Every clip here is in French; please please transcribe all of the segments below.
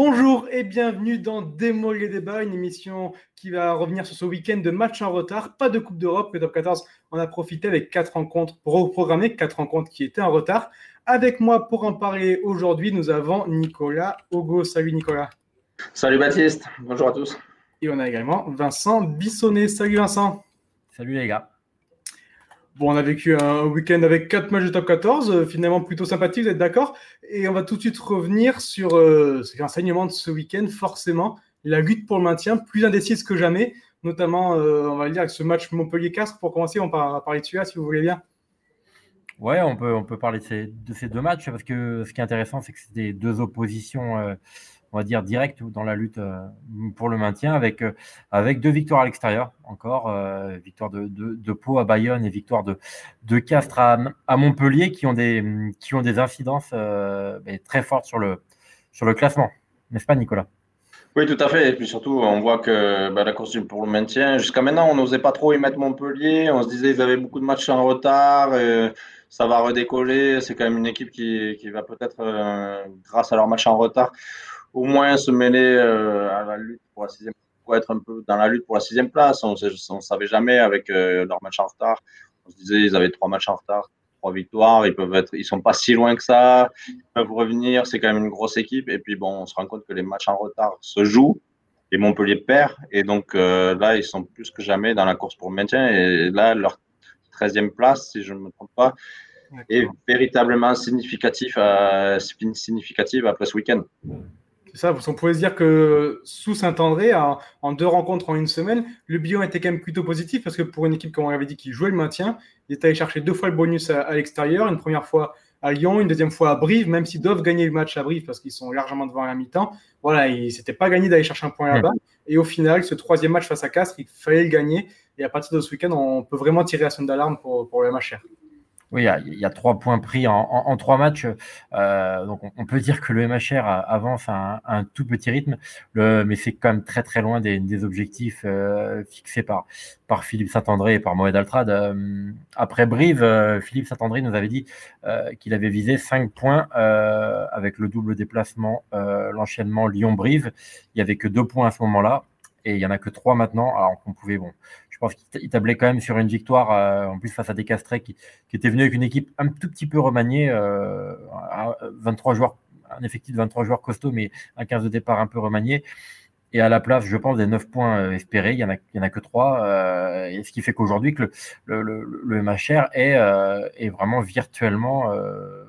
Bonjour et bienvenue dans Démo les débats, une émission qui va revenir sur ce week-end de matchs en retard. Pas de Coupe d'Europe, le top 14 en a profité avec quatre rencontres reprogrammées, quatre rencontres qui étaient en retard. Avec moi pour en parler aujourd'hui, nous avons Nicolas Ogo. Salut Nicolas. Salut Baptiste, bonjour à tous. Et on a également Vincent Bissonnet. Salut Vincent. Salut les gars. Bon, on a vécu un week-end avec quatre matchs de top 14, euh, finalement plutôt sympathique, vous êtes d'accord? Et on va tout de suite revenir sur euh, l'enseignement de ce week-end, forcément, la lutte pour le maintien, plus indécise que jamais, notamment, euh, on va le dire, avec ce match Montpellier-Castres. Pour commencer, on va parler de celui-là, si vous voulez bien. Ouais, on peut, on peut parler de ces, de ces deux matchs, parce que ce qui est intéressant, c'est que c'est des deux oppositions on va dire, direct dans la lutte euh, pour le maintien avec, euh, avec deux victoires à l'extérieur encore, euh, victoire de, de, Pau à Bayonne et victoire de, de Castres à, Montpellier qui ont des, qui ont des incidences très fortes sur le, sur le classement. N'est-ce pas, Nicolas? Oui, tout à fait. Et puis surtout, on voit que bah, la course pour le maintien, jusqu'à maintenant, on n'osait pas trop y mettre Montpellier. On se disait qu'ils avaient beaucoup de matchs en retard. Et ça va redécoller. C'est quand même une équipe qui, qui va peut-être, grâce à leur match en retard, au moins se mêler euh, à la lutte pour la sixième pour être un peu dans la lutte pour la sixième place. On ne savait jamais avec euh, leur match en retard. On se disait ils avaient trois matchs en retard, trois victoires. Ils peuvent être, ils sont pas si loin que ça. Ils peuvent revenir. C'est quand même une grosse équipe. Et puis bon, on se rend compte que les matchs en retard se jouent. Et Montpellier perd. Et donc euh, là, ils sont plus que jamais dans la course pour le maintien. Et là, leur 13e place, si je ne me trompe pas, est véritablement significatif à, significative après ce week-end. Ça, on pouvait se dire que sous Saint-André, en, deux rencontres en une semaine, le bilan était quand même plutôt positif parce que pour une équipe, comme on avait dit, qui jouait le maintien, il est allé chercher deux fois le bonus à, l'extérieur, une première fois à Lyon, une deuxième fois à Brive, même s'ils doivent gagner le match à Brive parce qu'ils sont largement devant à la mi-temps. Voilà, s'était pas gagné d'aller chercher un point là-bas. Et au final, ce troisième match face à Castres, il fallait le gagner. Et à partir de ce week-end, on peut vraiment tirer la sonne d'alarme pour, pour le MHR. Oui, il y, a, trois points pris en, trois matchs. Euh, donc, on, peut dire que le MHR avance à un, tout petit rythme, le, mais c'est quand même très très loin des, objectifs euh, fixés par, par Philippe Saint-André et par Mohamed Altrad. Euh, après Brive, Philippe Saint-André nous avait dit qu'il avait visé cinq points avec le double déplacement, l'enchaînement Lyon-Brive. Il y avait que deux points à ce moment-là et il y en a que trois maintenant. Alors qu'on pouvait, bon, je pense qu'il tablait quand même sur une victoire, euh, en plus face à des Castrés qui, était venu avec une équipe un tout petit peu remaniée, euh, 23 joueurs, un effectif de 23 joueurs costauds, mais un 15 de départ un peu remanié. Et à la place, je pense, des 9 points euh, espérés, il n'y en, en a que 3. Euh, et ce qui fait qu'aujourd'hui, le, le, MHR est, est vraiment virtuellement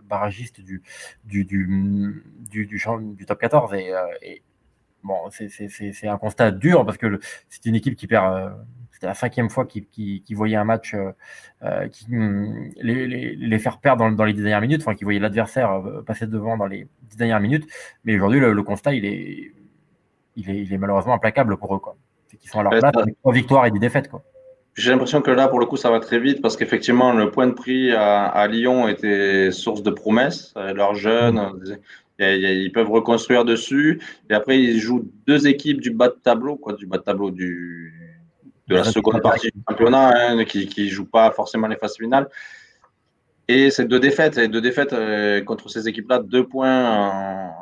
barragiste du, du, du, du, du, top 14. Et, et bon, c'est un constat dur parce que c'est une équipe qui perd c'était la cinquième fois qu'ils voyaient un match euh, euh, qui, hmm, les, faire perdre dans, les dix dernières minutes, enfin qu'ils voyaient l'adversaire euh, passer devant dans les dix dernières minutes. Mais aujourd'hui, le, constat, il est, il est, il est malheureusement implacable pour eux. C'est qu'ils sont à leur place avec trois victoires et des défaites. J'ai l'impression que là, pour le coup, ça va très vite parce qu'effectivement, le point de prix à, Lyon était source de promesses. Leurs jeunes, mmh. Ils peuvent reconstruire dessus. Et après, ils jouent deux équipes du bas de tableau, quoi, du bas de tableau du, de la seconde partie du championnat, hein, qui ne joue pas forcément les phases finales. Et c'est deux défaites, et deux défaites euh, contre ces équipes-là, deux points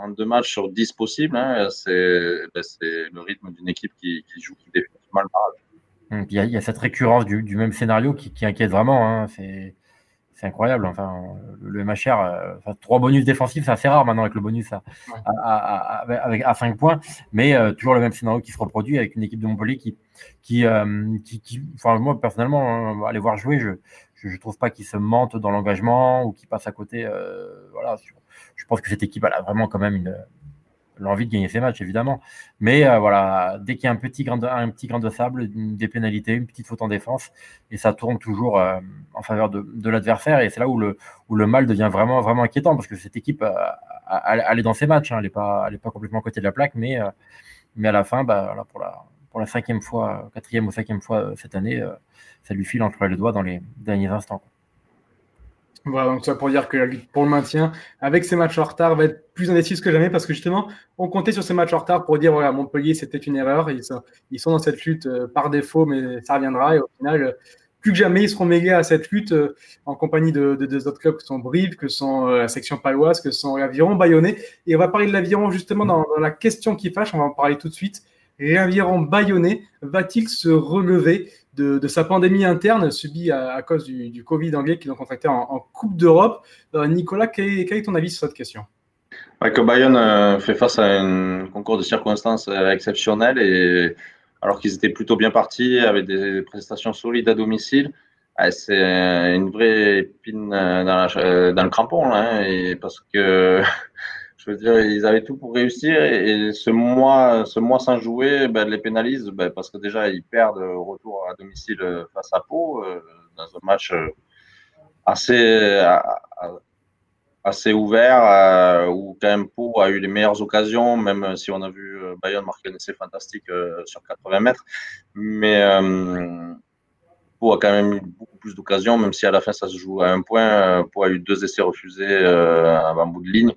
en, deux matchs sur dix possibles. Hein, ben, c'est le rythme d'une équipe qui, joue, qui défend mal hum, Il y, a, cette récurrence du, même scénario qui, inquiète vraiment. Hein, c'est c'est incroyable. Enfin, le MHR, euh, trois bonus défensifs, c'est assez rare maintenant avec le bonus à, à, avec, à 5 points, mais euh, toujours le même scénario qui se reproduit avec une équipe de Montpellier qui, qui, euh, qui, enfin, moi personnellement, hein, aller voir jouer, je je, trouve pas qu'ils se mentent dans l'engagement ou qu'ils passent à côté. voilà, je pense que cette équipe elle a vraiment quand même une, l'envie de gagner ses matchs, évidemment. Mais euh, voilà, dès qu'il y a un petit, grain de, un petit sable, des pénalités, une petite faute en défense, et ça tourne toujours euh, en faveur de, l'adversaire. Et c'est là où le, mal devient vraiment, inquiétant, parce que cette équipe, euh, elle est dans ses matchs. Hein, elle n'est pas, complètement à côté de la plaque, mais, mais à la fin, bah, pour, la, pour la cinquième fois, quatrième ou cinquième fois cette année, ça lui file entre les doigts dans les derniers instants. Voilà, donc ça pour dire que la lutte pour le maintien, avec ces matchs en retard, va être plus indécise que jamais parce que justement, on comptait sur ces matchs en retard pour dire voilà, Montpellier, c'était une erreur. Ils sont, dans cette lutte euh, par défaut, mais ça reviendra. Et au final, plus que jamais, ils seront mêlés à cette lutte en compagnie de, deux autres clubs que sont Brive, que sont la section paloise, que sont l'Aviron Bayonnais. Et on va parler de l'Aviron justement dans, dans, la question qui fâche. On va en parler tout de suite. L'Aviron Bayonnais va-t-il se relever de, sa pandémie interne subie à, cause du, Covid anglais qu'ils ont contracté en, Coupe d'Europe. Euh, Nicolas, quel est, ton avis sur cette question? Que Bayonne euh, fait face à un concours de circonstances euh, exceptionnel et alors qu'ils étaient plutôt bien partis avec des prestations solides à domicile, c'est une vraie épine dans, le crampon hein, parce que je veux dire, ils avaient tout pour réussir et, ce mois, ce mois sans jouer, ben, les pénalise ben, parce que déjà ils perdent au retour à domicile euh, face à Pau euh, dans un match euh, assez assez ouvert où quand même Pau a eu les meilleures occasions, même si on a vu Bayonne marquer un essai fantastique sur 80 mètres, mais Pau a quand même eu beaucoup plus d'occasions, même si à la fin ça se joue à un point. Pau a eu deux essais refusés avant bout de ligne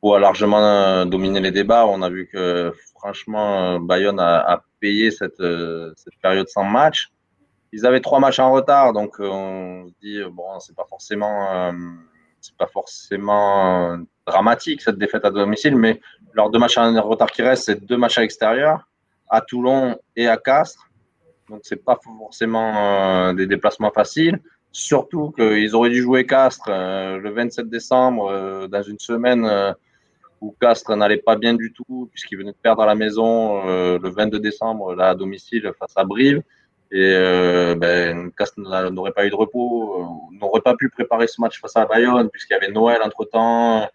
pour largement euh, dominer les débats. On a vu que franchement, Bayonne a, payé cette, euh, cette, période sans match. Ils avaient trois matchs en retard, donc euh, on se dit bon, c'est pas forcément, c'est pas forcément dramatique cette défaite à domicile, mais leurs deux matchs en retard qui restent, c'est deux matchs à l'extérieur, à Toulon et à Castres. Donc c'est pas forcément des déplacements faciles. Surtout qu'ils auraient dû jouer Castres le 27 décembre dans une semaine où Castres n'allait pas bien du tout, puisqu'il venait de perdre à la maison euh, le 22 décembre, là, à domicile, face à Brive. Et euh, ben, Castres n'aurait pas eu de repos, euh, n'aurait pas pu préparer ce match face à Bayonne, puisqu'il y avait Noël entre-temps.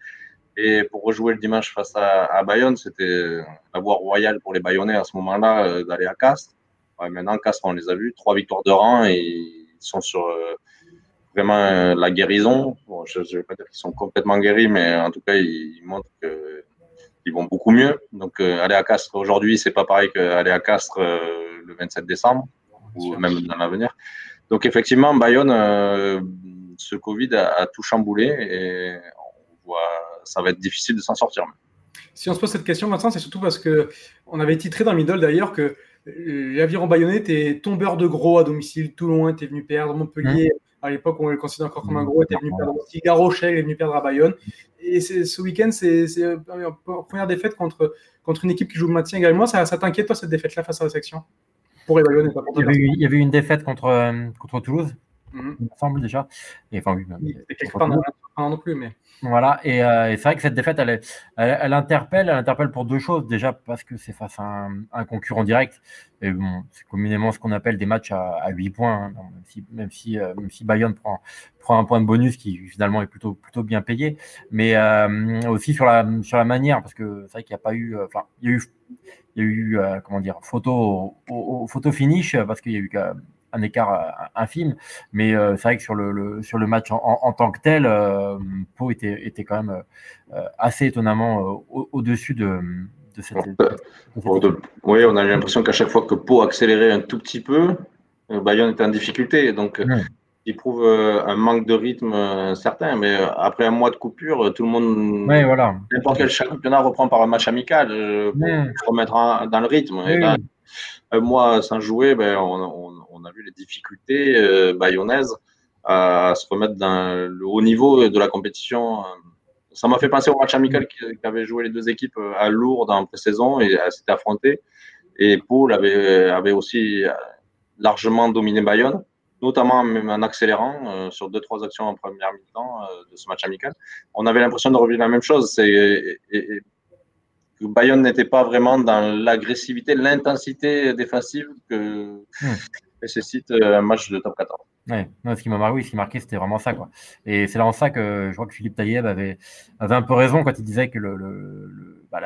Et pour rejouer le dimanche face à, Bayonne, c'était la voie royale pour les Bayonnais à ce moment-là euh, d'aller à Castres. Maintenant, Castres, on les a vus, trois victoires de rang et ils sont sur vraiment euh, la guérison. je ne vais pas dire qu'ils sont complètement guéris, mais en tout cas, ils, montrent qu'ils vont beaucoup mieux. Donc, euh, aller à Castres aujourd'hui, c'est pas pareil qu'aller à Castres euh, le 27 décembre ou même dans l'avenir. Donc, effectivement, Bayonne, ce Covid a, tout chamboulé et on voit, ça va être difficile de s'en sortir. Si on se pose cette question, Vincent, c'est surtout parce que on avait titré dans Middle d'ailleurs que l'aviron bayonnais était tombeur de gros à domicile. Toulon était venu perdre, Montpellier mmh à l'époque, on le considère encore comme un gros, était venu perdre aussi. Garochel est venu perdre à Bayonne. Et ce week-end, c'est la première défaite contre, contre une équipe qui joue le maintien également. Ça, ça t'inquiète, toi, cette défaite-là face à la section? Pour Bayonne, pas pour il, y avait eu, il y avait eu une défaite contre, euh, contre Toulouse, mm-hmm. il me semble déjà. Et, enfin, oui, quelque part non plus, mais. Voilà, euh, et, c'est vrai que cette défaite, elle, elle, interpelle, elle interpelle pour deux choses. Déjà parce que c'est face à un, concurrent direct, et bon, c'est communément ce qu'on appelle des matchs à, à 8 points, hein. même, si, même, si, euh, même si Bayonne prend, prend un point de bonus qui finalement est plutôt, plutôt bien payé, mais euh, aussi sur la, sur la manière, parce que c'est vrai qu'il n'y a pas eu, enfin, il y a eu, il y a eu comment dire, photo, au, photo finish, parce qu'il y a eu un écart euh, infime. Mais euh, c'est vrai que sur le, sur le match en, tant que tel, euh, Pau était, était quand même assez étonnamment au-dessus de, cette. oui, on a l'impression qu'à chaque fois que Pau accélérait un tout petit peu, Bayonne était en difficulté. Donc, il prouve un manque de rythme certain, mais après un mois de coupure, tout le monde, voilà. n'importe quel championnat reprend par un match amical pour se remettre dans le rythme. Et un mois sans jouer, ben, on, on a vu les difficultés euh, bayonnaises à, se remettre dans le haut niveau de la compétition. Ça m'a fait penser au match amical qu'avaient joué les deux équipes euh, à Lourdes en pré-saison et s'étaient affrontées. Et Paul avait, avait aussi largement dominé Bayonne, notamment même en accélérant euh, sur deux trois actions en première mi-temps de ce match amical. On avait l'impression de revivre la même chose. C'est Bayonne n'était pas vraiment dans l'agressivité, l'intensité défensive que, hmm nécessite euh, un match de top 14. Ouais, ce qui m'a marqué, ce qui marqué, c'était vraiment ça, quoi. Et c'est là en ça que je crois que Philippe Taïeb avait, un peu raison quand il disait que bah,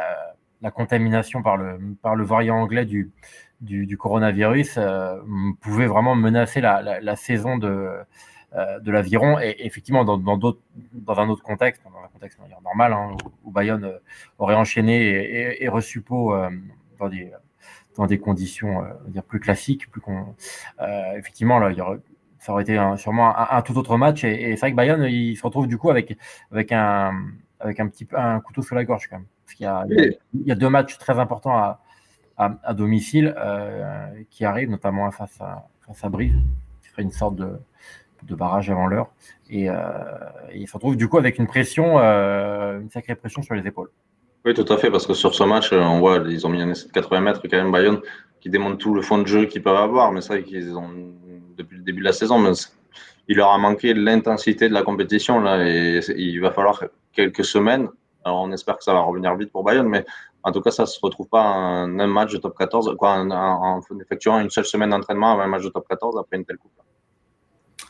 la, contamination par le, variant anglais du, coronavirus euh, pouvait vraiment menacer la, saison de, euh, de l'aviron. Et effectivement, dans, un autre contexte, dans un contexte normal, hein, où, Bayonne aurait enchaîné et, et, reçu des dans des conditions euh, dire plus classiques, plus qu'on, euh, effectivement, là, il y aurait, ça aurait été sûrement un, tout autre match. Et, c'est vrai que Bayern, il se retrouve du coup avec, avec, un, avec un petit un couteau sous la gorge quand même. Parce qu'il y a, il y a, deux matchs très importants à, à, domicile euh, qui arrivent, notamment face à, face à Brive. ferait une sorte de, de barrage avant l'heure. Et, il se retrouve du coup avec une pression, une sacrée pression sur les épaules. Oui, tout à fait, parce que sur ce match, on voit, ils ont mis un essai de 80 mètres quand même, Bayonne, qui démontre tout le fond de jeu qu'ils peuvent avoir. Mais c'est vrai qu'ils ont, depuis le début de la saison, mais il leur a manqué l'intensité de la compétition. Là, et il va falloir quelques semaines. Alors, on espère que ça va revenir vite pour Bayonne, mais en tout cas, ça ne se retrouve pas en un match de top 14, quoi, en, effectuant une seule semaine d'entraînement avant un match de top 14 après une telle coupe.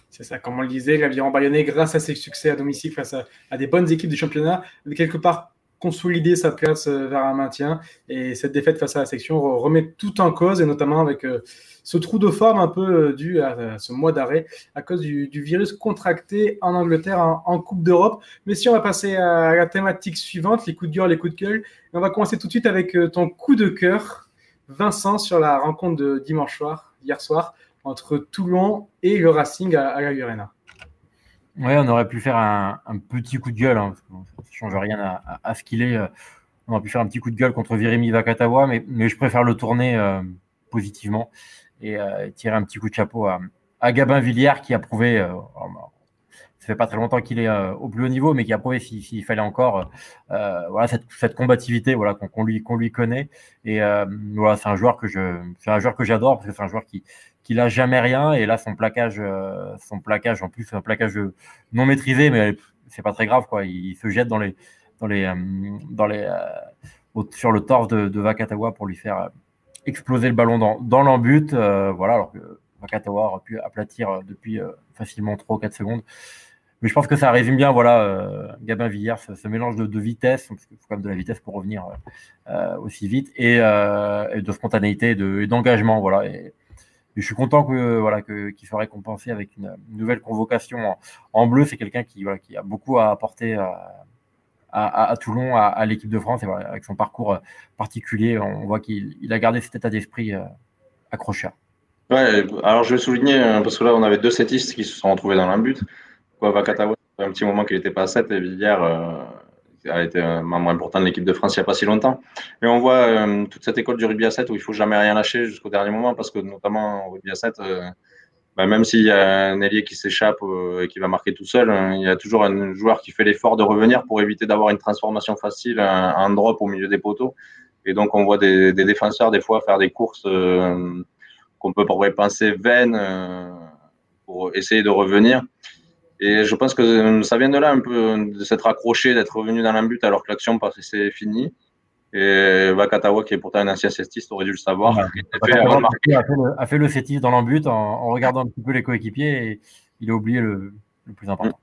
C'est ça, comme on le disait, l'aviron bayonnais, grâce à ses succès à domicile face à, à des bonnes équipes du championnat, quelque part consolider sa place euh, vers un maintien. Et cette défaite face à la section remet tout en cause, et notamment avec euh, ce trou de forme un peu euh, dû à, ce mois d'arrêt à cause du, virus contracté en Angleterre en, Coupe d'Europe. Mais si on va passer à la thématique suivante, les coups de gueule, les coups de gueule, on va commencer tout de suite avec ton coup de cœur, Vincent, sur la rencontre de dimanche soir, hier soir, entre Toulon et le Racing à, à la Arena. Ouais, on aurait pu faire un, petit coup de gueule, hein, ça ne change rien à, ce qu'il est. Euh, on aurait pu faire un petit coup de gueule contre Virimi Vakatawa, mais, je préfère le tourner euh, positivement euh, et tirer un petit coup de chapeau à, Gabin Villière qui a prouvé, ça fait pas très longtemps qu'il est au plus haut niveau, mais qui a prouvé s'il fallait encore cette, combativité qu'on lui, connaît. Et voilà, c'est un joueur que j'adore parce que c'est un joueur qui, qu'il a jamais rien et là son plaquage euh, son plaquage en plus un plaquage non maîtrisé mais c'est pas très grave quoi. Il, se jette dans les dans les euh, dans les euh, sur le torse de, de, Vakatawa pour lui faire exploser le ballon dans, dans l'embut voilà alors que Vakatawa aurait pu aplatir depuis facilement 3 ou 4 secondes. Mais je pense que ça résume bien voilà Gabin Villiers ce, mélange de, vitesse parce qu'il faut quand même de la vitesse pour revenir aussi vite et, de spontanéité et d'engagement voilà je suis content que voilà qu'il soit récompensé avec une, nouvelle convocation en, bleu. C'est quelqu'un qui, voilà, qui a beaucoup à apporter à, Toulon, à, l'équipe de France, avec son parcours particulier, on voit qu'il a gardé cet état d'esprit euh, accrocheur. Ouais, alors je vais souligner, hein, parce que là on avait deux setistes qui se sont retrouvés dans un but. Quoi, Vakatawa, un petit moment qu'il n'était pas à 7, et euh, a été un membre important de l'équipe de France il n'y a pas si longtemps. Mais on voit euh, toute cette école du rugby à 7 où il faut jamais rien lâcher jusqu'au dernier moment parce que notamment au rugby à 7, euh, bah, même s'il y a un ailier qui s'échappe euh, et qui va marquer tout seul, il y a toujours un joueur qui fait l'effort de revenir pour éviter d'avoir une transformation facile, un, drop au milieu des poteaux. Et donc on voit des, des défenseurs des fois faire des courses qu'on peut penser vaines pour essayer de revenir. Et je pense que euh, ça vient de là un peu, de s'être accroché, d'être revenu dans but alors que l'action c'est fini. Et Vakatawa, qui est pourtant un ancien cestiste, aurait dû le savoir. a, fait, le, a, fait le, dans l'embut en, en, regardant un petit peu les coéquipiers et il a oublié le, plus important.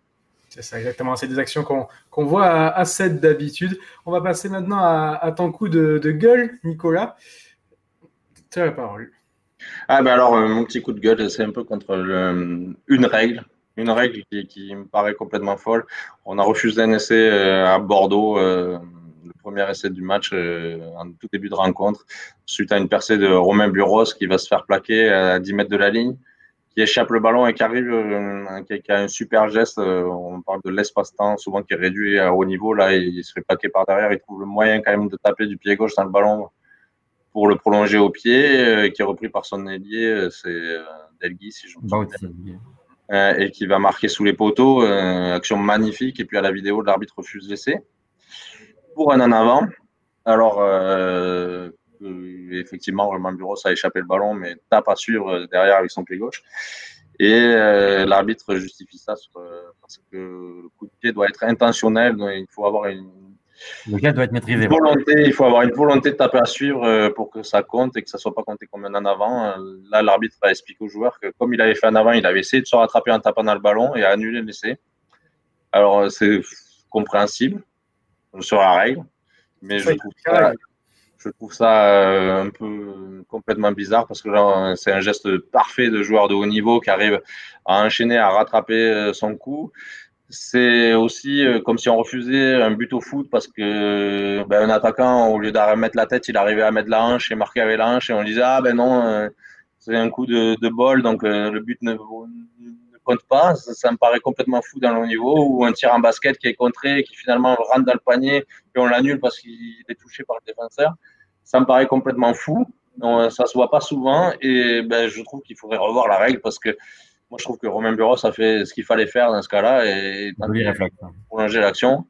C'est ça, exactement. C'est des actions qu'on voit à, à 7 d'habitude. On va passer maintenant à, ton coup de, gueule, Nicolas. Tu as la parole. Ah ben alors, euh, mon petit coup de gueule, c'est un peu contre une règle une règle qui, me paraît complètement folle. On a refusé un essai euh, à Bordeaux, euh, le premier essai du match euh, en tout début de rencontre, suite à une percée de Romain Buros qui va se faire plaquer à 10 mètres de la ligne, qui échappe le ballon et qui arrive, qui, a un super geste. on parle de l'espace-temps, souvent qui est réduit à haut niveau. Là, il se fait plaquer par derrière. Il trouve le moyen quand même de taper du pied gauche dans le ballon pour le prolonger au pied, qui est repris par son ailier. C'est Delgui, si je me souviens. Euh, et qui va marquer sous les poteaux. Euh, action magnifique. Et puis à la vidéo, l'arbitre refuse l'essai. Pour un en avant. Alors, euh, effectivement, Romain Bureau, ça a échappé le ballon, mais tape à suivre derrière avec son pied gauche. Et l'arbitre justifie ça parce que le coup de pied doit être intentionnel. Il faut avoir une le gars doit être maîtrisé. il faut avoir une volonté de taper à suivre euh, pour que ça compte et que ça ne soit pas compté comme un en avant. Euh, là, l'arbitre a expliqué au joueur que comme il avait fait en avant, il avait essayé de se rattraper en tapant dans le ballon et a annulé l'essai. Alors, euh, c'est compréhensible sur la règle, mais je trouve, ça, je trouve ça un peu complètement bizarre parce que là, c'est un geste parfait de joueur de haut niveau qui arrive à enchaîner, à rattraper son coup c'est aussi euh, comme si on refusait un but au foot parce que ben, un attaquant, au lieu d'arrêter mettre la tête, il arrivait à mettre la hanche et marquer avec la hanche et on disait ah ben non, euh, c'est un coup de, de bol donc euh, le but ne, ne compte pas. Ça, me paraît complètement fou dans le niveau ou un tir en basket qui est contré qui finalement rentre dans le panier et on l'annule parce qu'il est touché par le défenseur. Ça me paraît complètement fou. ça se voit pas souvent et ben, je trouve qu'il faudrait revoir la règle parce que moi, je trouve que Romain Buros a fait ce qu'il fallait faire dans ce cas-là et hein. prolonger l'action.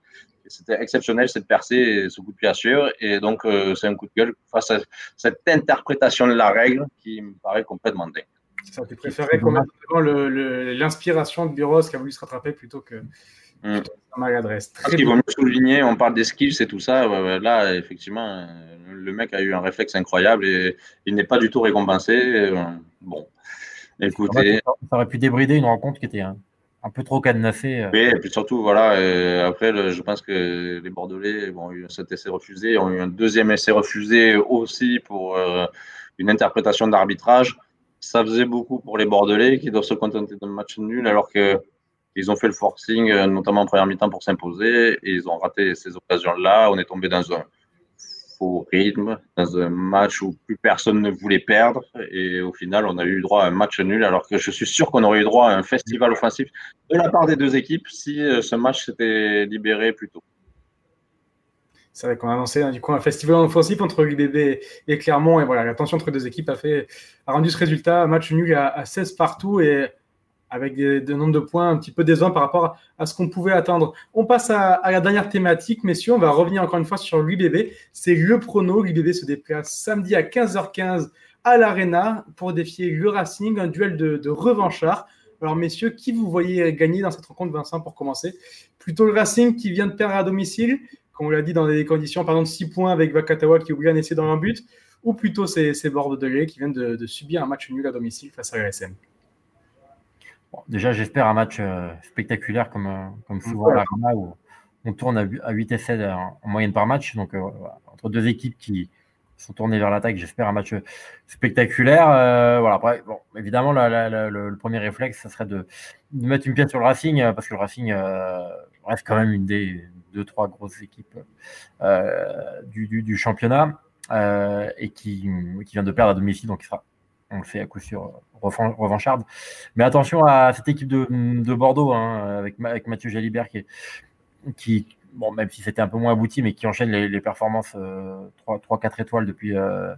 C'était exceptionnel cette percée ce coup de pied à suivre. Et donc, euh, c'est un coup de gueule face à cette interprétation de la règle qui me paraît complètement dingue. Ça, tu préférais qu'on l'inspiration de Buros qui a voulu se rattraper plutôt que, mmh. maladresse. Parce qu'il vaut mieux souligner, on parle des skills et tout ça. Là, effectivement, le mec a eu un réflexe incroyable et il n'est pas du tout récompensé. Bon, écoutez. Ça aurait pu débrider une rencontre qui était un, peu trop cadenassée. Euh. Oui, et puis surtout, voilà, après, je pense que les Bordelais ont eu cet essai refusé, ont eu un deuxième essai refusé aussi pour euh, une interprétation d'arbitrage. Ça faisait beaucoup pour les Bordelais qui doivent se contenter d'un match nul alors que ils ont fait le forcing, euh, notamment en première mi-temps, pour s'imposer, et ils ont raté ces occasions-là. On est tombé dans un faux rythme, dans un match où plus personne ne voulait perdre, et au final, on a eu droit à un match nul, alors que je suis sûr qu'on aurait eu droit à un festival offensif de la part des deux équipes si euh, ce match s'était libéré plus tôt. C'est vrai qu'on a annoncé hein, du coup un festival offensif entre l'UBB et Clermont. Et voilà, la tension entre deux équipes a, fait, a rendu ce résultat, un match nul à, à 16 partout. Et avec des, nombres de points un petit peu décevants par rapport à ce qu'on pouvait attendre. On passe à, la dernière thématique, messieurs. On va revenir encore une fois sur l'UBB. C'est le prono. L'UBB se déplace samedi à 15h15 à l'Arena pour défier le Racing, un duel de, de. Alors, messieurs, qui vous voyez gagner dans cette rencontre, Vincent, pour commencer? Plutôt le Racing qui vient de perdre à domicile, comme on l'a dit, dans des conditions, par exemple, 6 points avec Vakatawa qui oublie un essai dans un but, ou plutôt ces, ces Bordelais qui viennent de, de, subir un match nul à domicile face à l'ASM déjà, j'espère un match euh, spectaculaire comme, euh, comme souvent à où on tourne à, 8 essais en, moyenne par match. Donc, euh, entre deux équipes qui sont tournées vers l'attaque, j'espère un match spectaculaire. voilà, après, bon, évidemment, le, premier réflexe, ça serait de, mettre une pièce sur le Racing, parce que le Racing reste quand même une des deux, trois grosses équipes du, du, championnat et qui, qui vient de perdre à domicile, donc il sera on le fait à coup sûr revancharde. Mais attention à cette équipe de, Bordeaux, hein, avec, Mathieu Jalibert, qui, même si c'était un peu moins abouti, mais qui enchaîne les, performances 3-4 euh, étoiles depuis, euh,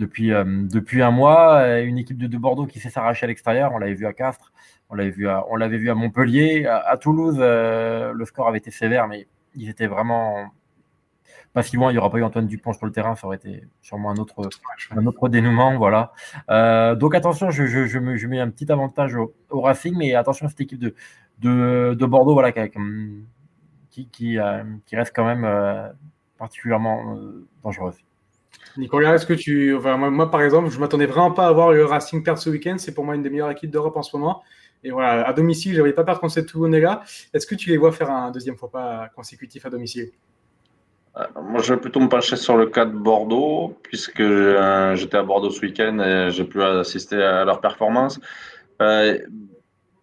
euh, depuis un mois. Une équipe de, Bordeaux qui sait s'arracher à l'extérieur. On l'avait vu à Castres, on l'avait vu à, on l'avait vu à Montpellier. À, Toulouse, le score avait été sévère, mais ils étaient vraiment pas si loin, il n'y aura pas eu Antoine Dupont sur le terrain, ça aurait été sûrement un autre, un autre dénouement. Voilà. Euh, donc attention, je, je, je, me, je, mets un petit avantage au, Racing, mais attention à cette équipe de, de, de Bordeaux voilà, qui, qui, euh, qui, reste quand même euh, particulièrement dangereuse. Nicolas, est-ce que tu. Enfin, moi, par exemple, je ne m'attendais vraiment pas à voir le Racing perdre ce week-end. C'est pour moi une des meilleures équipes d'Europe en ce moment. Et voilà, à domicile, je ne voyais pas perdre contre cette Toulonnais-là. Est-ce que tu les vois faire un deuxième fois pas consécutif à domicile? Moi, je vais plutôt me pencher sur le cas de Bordeaux, puisque euh, j'étais à Bordeaux ce week-end et j'ai pu assister à leur performance. Euh,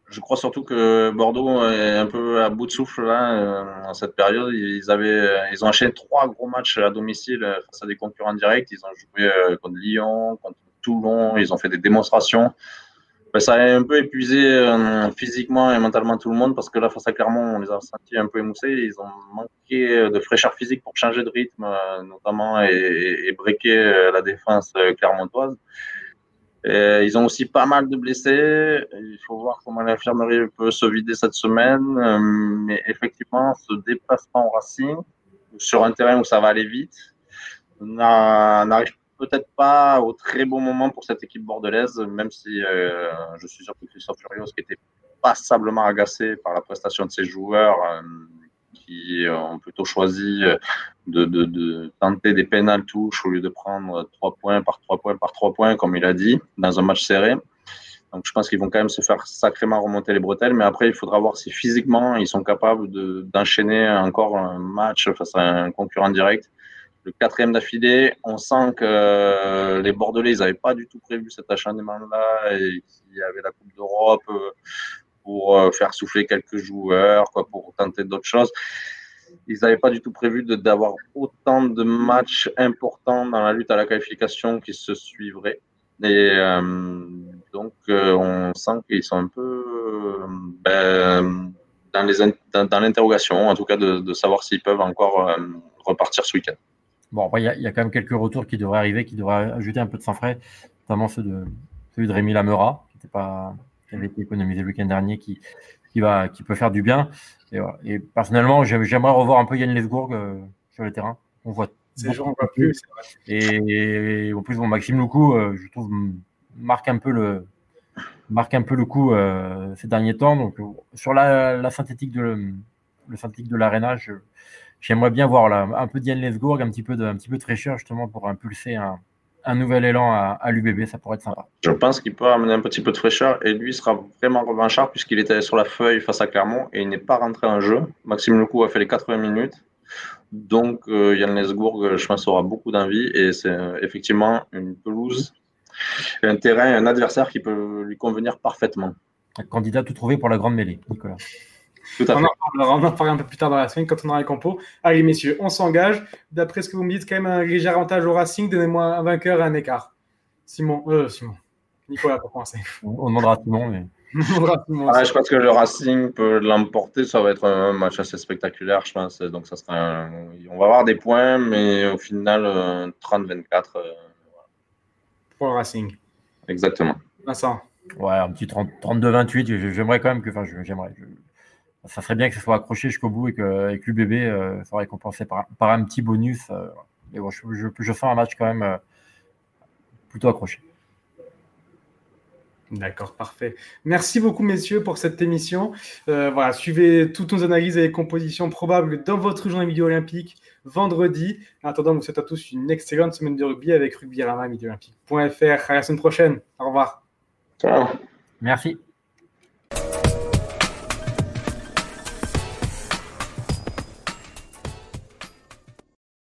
je crois surtout que Bordeaux est un peu à bout de souffle là, en cette période. Ils, avaient, ils ont enchaîné trois gros matchs à domicile face à des concurrents directs. Ils ont joué contre Lyon, contre Toulon, ils ont fait des démonstrations. Ben, ça a un peu épuisé euh, physiquement et mentalement tout le monde parce que là, face à Clermont, on les a sentis un peu émoussés. Ils ont manqué de fraîcheur physique pour changer de rythme, euh, notamment, et, et breaker euh, la défense clermontoise. Et ils ont aussi pas mal de blessés. Il faut voir comment l'infirmerie peut se vider cette semaine. Mais effectivement, ce déplacement au Racing, sur un terrain où ça va aller vite, n'arrive peut-être pas au très bon moment pour cette équipe bordelaise, même si euh, je suis sûr que Christophe Furios, qui était passablement agacé par la prestation de ses joueurs, euh, qui ont plutôt choisi de, de, de tenter des pénales touches au lieu de prendre trois points par trois points par trois points, comme il a dit, dans un match serré. Donc je pense qu'ils vont quand même se faire sacrément remonter les bretelles, mais après il faudra voir si physiquement ils sont capables d'enchaîner encore un match face à un concurrent direct le quatrième d'affilée. On sent que euh, les Bordelais, ils n'avaient pas du tout prévu cet acharnement-là et qu'il y avait la Coupe d'Europe euh, pour euh, faire souffler quelques joueurs, quoi, pour tenter d'autres choses. Ils n'avaient pas du tout prévu d'avoir autant de matchs importants dans la lutte à la qualification qui se suivraient. Et donc, on sent qu'ils sont un peu ben, dans l'interrogation, en tout cas de, de savoir s'ils peuvent encore repartir ce week-end. Bon, il y, a quand même quelques retours qui devraient arriver, qui devraient ajouter un peu de sang frais, notamment ceux de, celui de Rémi Lamera, qui n'était pas, qui avait été économisé le week-end dernier, qui, qui, va, qui peut faire du bien. Et, voilà. et personnellement, j'aimerais revoir un peu Yann Lesgourg sur le terrain. On voit ces on plus. Et, en plus, bon, Maxime Loukou, je trouve, marque un peu le, marque un peu le coup euh, ces derniers temps. Donc, sur la, synthétique de le synthétique de l'aréna, j'aimerais bien voir là, un peu Diane Lesgourg, un petit peu de, un petit peu de fraîcheur justement pour impulser un, un nouvel élan à, l'UBB, ça pourrait être sympa. Je pense qu'il peut amener un petit peu de fraîcheur et lui sera vraiment revanchard puisqu'il était sur la feuille face à Clermont et il n'est pas rentré en jeu. Maxime Lecou a fait les 80 minutes. Donc euh, Yann Lesgourg, je pense, aura beaucoup d'envie et c'est euh, effectivement une pelouse un terrain, un adversaire qui peut lui convenir parfaitement. Un candidat tout trouvé pour la grande mêlée, Nicolas. Tout à on, fait. En on en parlera un peu plus tard dans la semaine quand on aura les compos. Allez, messieurs, on s'engage. D'après ce que vous me dites, quand même un léger avantage au Racing. Donnez-moi un vainqueur et un écart. Simon, euh, Simon. Nicolas, pour commencer. On demandera à Simon, mais. ah, je pense que le Racing peut l'emporter. Ça va être un match assez spectaculaire, je pense. Donc, ça sera on va avoir des points, mais au final, 30-24. Euh, pour le Racing. Exactement. Vincent. Ouais, un petit 32-28. J'aimerais quand même que. Enfin, j'aimerais. Ça serait bien que ce soit accroché jusqu'au bout et que, et que l'UBB euh, soit récompensé par, par, un petit bonus. Euh, mais bon, je, je, sens un match quand même euh, plutôt accroché. D'accord, parfait. Merci beaucoup, messieurs, pour cette émission. Euh, voilà, suivez toutes nos analyses et les compositions probables dans votre journée vidéo olympique vendredi. En attendant, vous souhaite à tous une excellente semaine de rugby avec Rugby Rama, À la semaine prochaine. Au revoir. Ciao. Merci.